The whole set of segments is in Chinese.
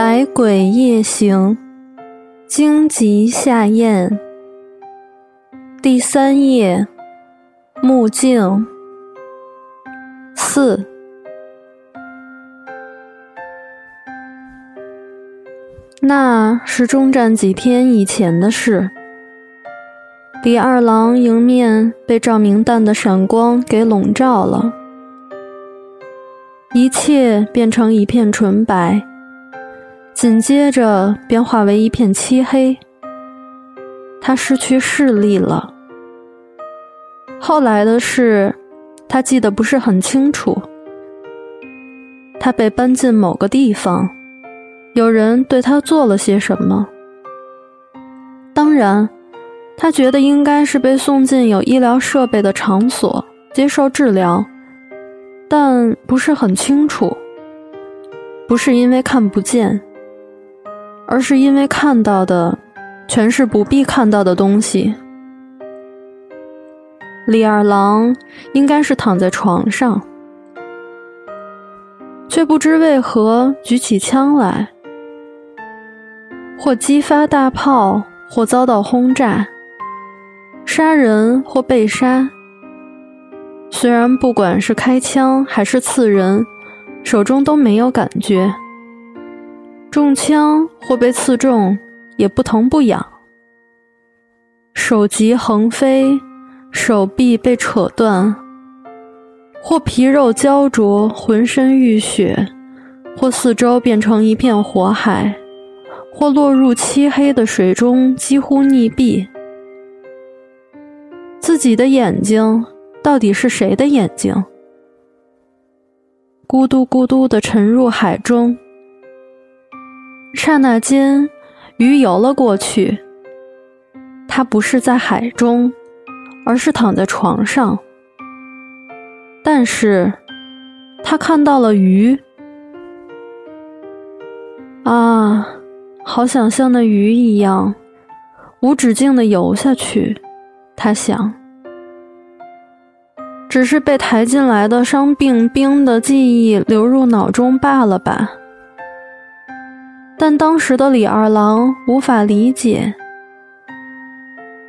百鬼夜行，荆棘下咽。第三页，目镜四。那是终战几天以前的事。李二郎迎面被照明弹的闪光给笼罩了，一切变成一片纯白，紧接着便化为一片漆黑。他失去视力了。后来的事，他记得不是很清楚。他被搬进某个地方。有人对他做了些什么？当然，他觉得应该是被送进有医疗设备的场所接受治疗，但不是很清楚。不是因为看不见，而是因为看到的全是不必看到的东西。李二郎应该是躺在床上，却不知为何举起枪来。或激发大炮，或遭到轰炸，杀人或被杀。虽然不管是开枪还是刺人，手中都没有感觉。中枪或被刺中，也不疼不痒。手疾横飞，手臂被扯断，或皮肉焦灼，浑身浴血，或四周变成一片火海。或落入漆黑的水中，几乎溺毙。自己的眼睛到底是谁的眼睛？咕嘟咕嘟地沉入海中。刹那间，鱼游了过去。他不是在海中，而是躺在床上。但是，他看到了鱼。啊！好想像那鱼一样，无止境的游下去。他想，只是被抬进来的伤病兵的记忆流入脑中罢了吧。但当时的李二郎无法理解，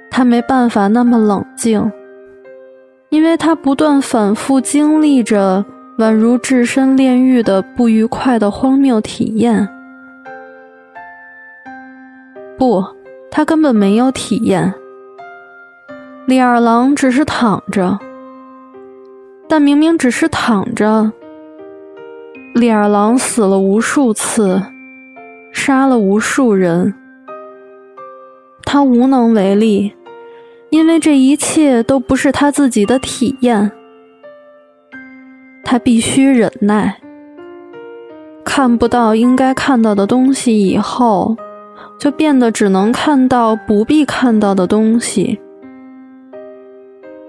他没办法那么冷静，因为他不断反复经历着宛如置身炼狱的不愉快的荒谬体验。不，他根本没有体验。李二郎只是躺着，但明明只是躺着，李二郎死了无数次，杀了无数人，他无能为力，因为这一切都不是他自己的体验。他必须忍耐，看不到应该看到的东西以后。就变得只能看到不必看到的东西。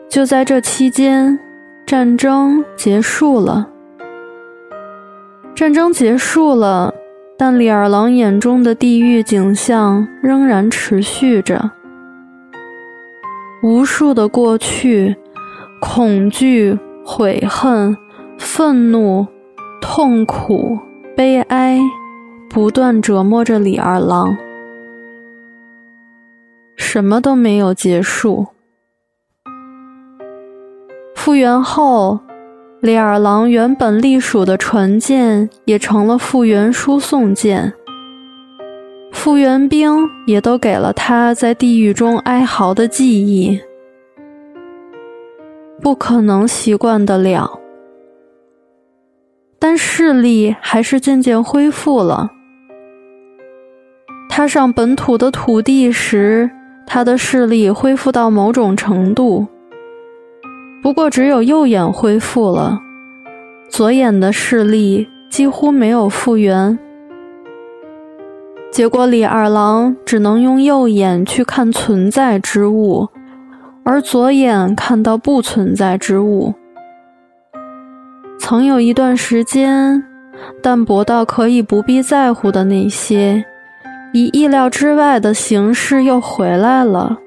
就在这期间，战争结束了。战争结束了，但李二郎眼中的地狱景象仍然持续着。无数的过去，恐惧、悔恨、愤怒、痛苦、悲哀，不断折磨着李二郎。什么都没有结束。复原后，李二郎原本隶属的船舰也成了复原输送舰。复原兵也都给了他在地狱中哀嚎的记忆。不可能习惯得了，但视力还是渐渐恢复了。踏上本土的土地时。他的视力恢复到某种程度，不过只有右眼恢复了，左眼的视力几乎没有复原。结果李二郎只能用右眼去看存在之物，而左眼看到不存在之物。曾有一段时间，淡薄到可以不必在乎的那些。以意料之外的形式又回来了。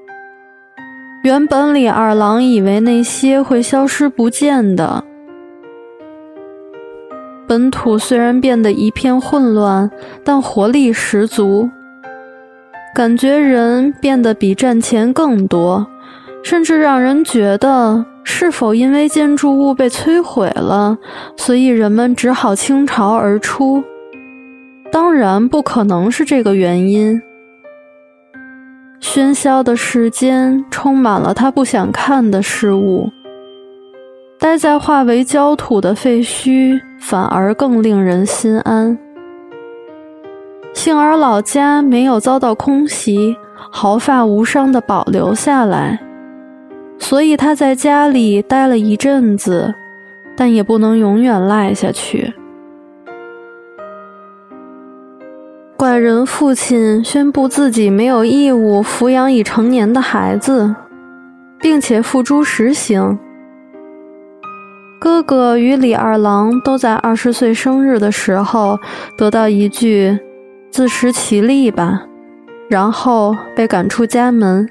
原本李二郎以为那些会消失不见的，本土虽然变得一片混乱，但活力十足，感觉人变得比战前更多，甚至让人觉得，是否因为建筑物被摧毁了，所以人们只好倾巢而出？当然不可能是这个原因。喧嚣的世间充满了他不想看的事物。待在化为焦土的废墟，反而更令人心安。幸而老家没有遭到空袭，毫发无伤地保留下来，所以他在家里待了一阵子，但也不能永远赖下去。怪人父亲宣布自己没有义务抚养已成年的孩子，并且付诸实行。哥哥与李二郎都在二十岁生日的时候得到一句“自食其力吧”，然后被赶出家门。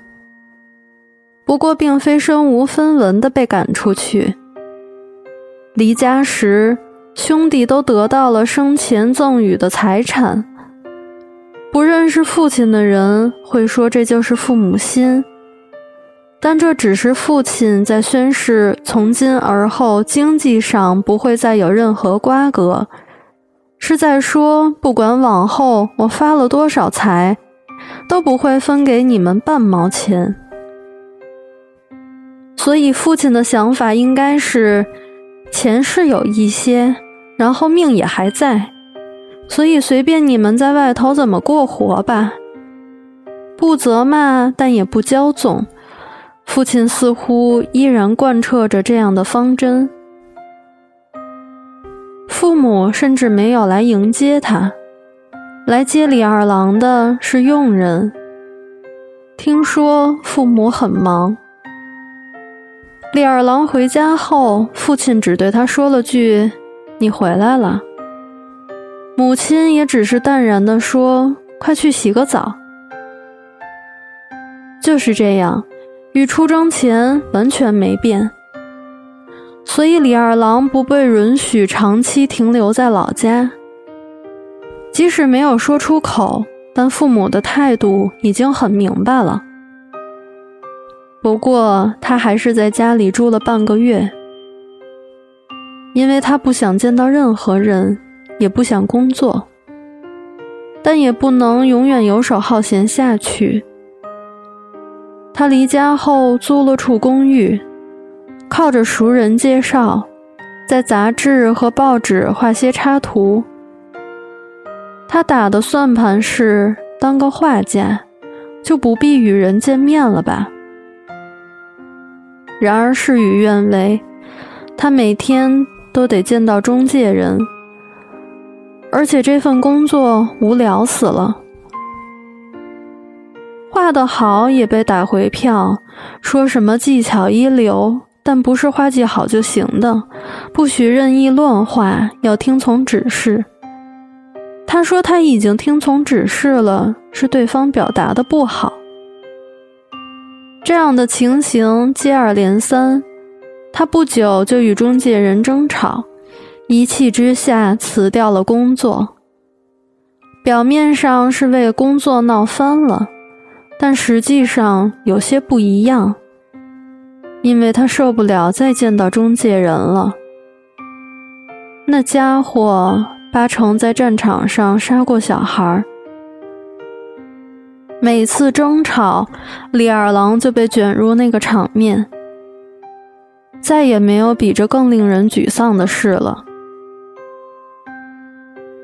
不过，并非身无分文的被赶出去。离家时，兄弟都得到了生前赠予的财产。不认识父亲的人会说这就是父母心。但这只是父亲在宣誓，从今而后经济上不会再有任何瓜葛，是在说，不管往后我发了多少财，都不会分给你们半毛钱。所以父亲的想法应该是，钱是有一些，然后命也还在，所以随便你们在外头怎么过活吧，不责骂，但也不骄纵。父亲似乎依然贯彻着这样的方针。父母甚至没有来迎接他，来接李二郎的是佣人。听说父母很忙。李二郎回家后，父亲只对他说了句：“你回来了。”母亲也只是淡然地说：“快去洗个澡。”就是这样。与出征前完全没变，所以李二郎不被允许长期停留在老家。即使没有说出口，但父母的态度已经很明白了。不过他还是在家里住了半个月，因为他不想见到任何人，也不想工作，但也不能永远游手好闲下去。他离家后租了处公寓，靠着熟人介绍，在杂志和报纸画些插图。他打的算盘是当个画家，就不必与人见面了吧？然而事与愿违，他每天都得见到中介人，而且这份工作无聊死了。画得好也被打回票，说什么技巧一流，但不是画技好就行的，不许任意乱画，要听从指示。他说他已经听从指示了，是对方表达的不好。这样的情形接二连三，他不久就与中介人争吵，一气之下辞掉了工作。表面上是为工作闹翻了。但实际上有些不一样，因为他受不了再见到中介人了。那家伙八成在战场上杀过小孩。每次争吵，李二郎就被卷入那个场面，再也没有比这更令人沮丧的事了。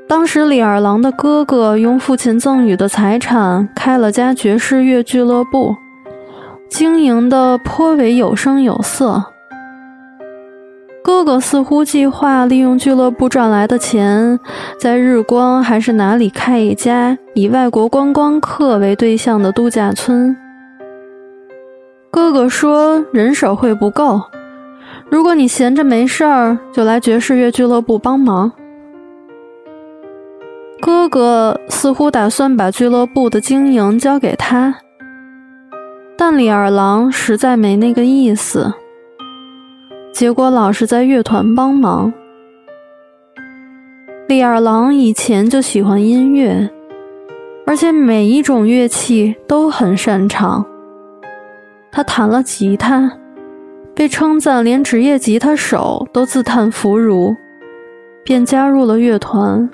当时，李二郎的哥哥用父亲赠予的财产开了家爵士乐俱乐部，经营的颇为有声有色。哥哥似乎计划利用俱乐部赚来的钱，在日光还是哪里开一家以外国观光客为对象的度假村。哥哥说人手会不够，如果你闲着没事儿，就来爵士乐俱乐部帮忙。哥哥似乎打算把俱乐部的经营交给他，但李二郎实在没那个意思。结果老是在乐团帮忙。李二郎以前就喜欢音乐，而且每一种乐器都很擅长。他弹了吉他，被称赞，连职业吉他手都自叹弗如，便加入了乐团。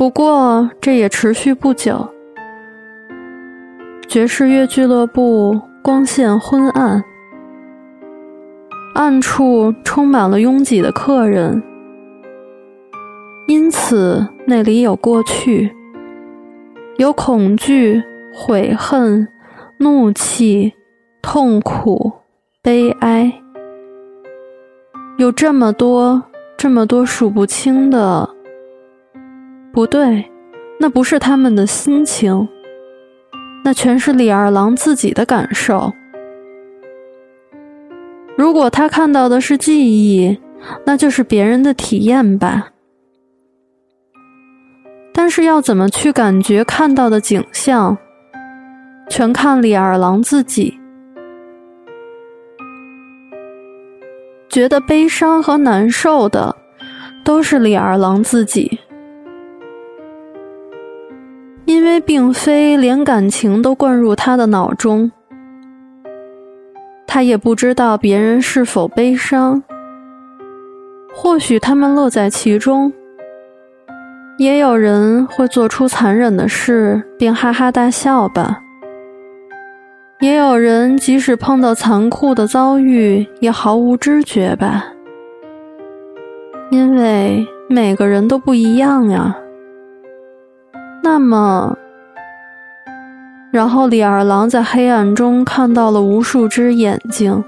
不过这也持续不久。爵士乐俱乐部光线昏暗，暗处充满了拥挤的客人，因此那里有过去，有恐惧、悔恨、怒气、痛苦、悲哀，有这么多、这么多数不清的。不对，那不是他们的心情，那全是李二郎自己的感受。如果他看到的是记忆，那就是别人的体验吧。但是要怎么去感觉看到的景象，全看李二郎自己。觉得悲伤和难受的，都是李二郎自己。因为并非连感情都灌入他的脑中，他也不知道别人是否悲伤。或许他们乐在其中，也有人会做出残忍的事并哈哈大笑吧。也有人即使碰到残酷的遭遇，也毫无知觉吧。因为每个人都不一样呀。那么，然后李二郎在黑暗中看到了无数只眼睛，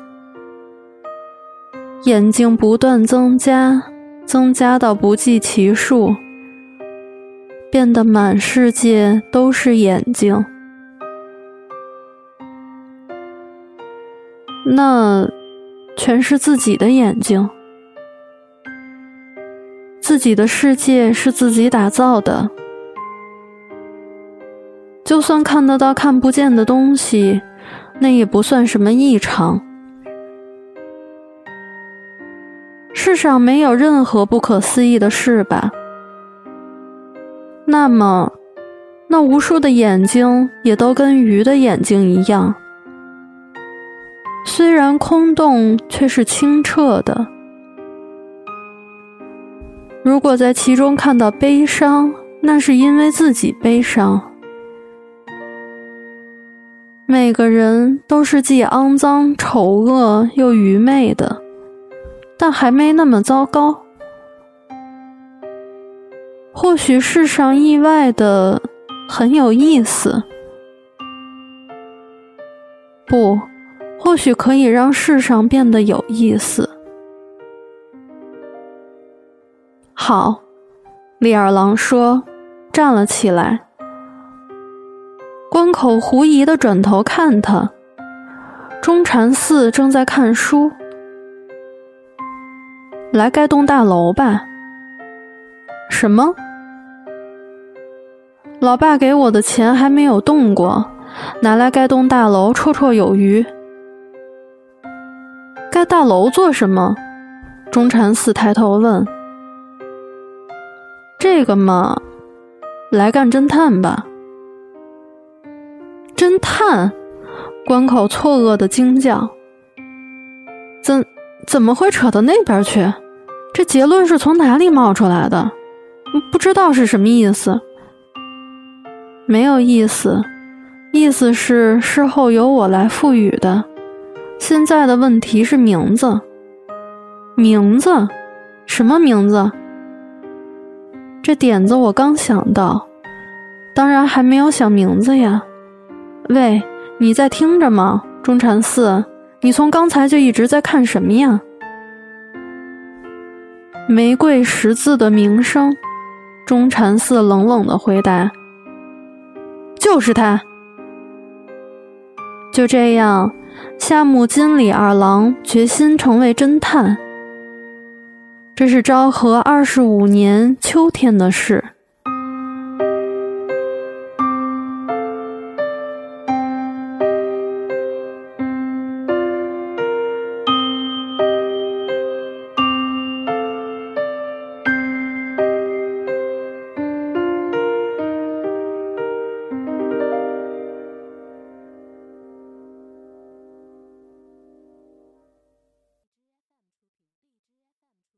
眼睛不断增加，增加到不计其数，变得满世界都是眼睛。那全是自己的眼睛，自己的世界是自己打造的。就算看得到看不见的东西，那也不算什么异常。世上没有任何不可思议的事吧？那么，那无数的眼睛也都跟鱼的眼睛一样，虽然空洞，却是清澈的。如果在其中看到悲伤，那是因为自己悲伤。每个人都是既肮脏、丑恶又愚昧的，但还没那么糟糕。或许世上意外的很有意思，不，或许可以让世上变得有意思。好，李二郎说，站了起来。关口狐疑的转头看他，中禅寺正在看书。来盖栋大楼吧？什么？老爸给我的钱还没有动过，拿来盖栋大楼绰绰有余。盖大楼做什么？中禅寺抬头问。这个嘛，来干侦探吧。侦探，关口错愕的惊叫：“怎怎么会扯到那边去？这结论是从哪里冒出来的？不知道是什么意思？没有意思，意思是事后由我来赋予的。现在的问题是名字，名字，什么名字？这点子我刚想到，当然还没有想名字呀。”喂，你在听着吗？中禅寺，你从刚才就一直在看什么呀？玫瑰十字的名声，中禅寺冷冷的回答：“就是他。”就这样，夏目金里二郎决心成为侦探。这是昭和二十五年秋天的事。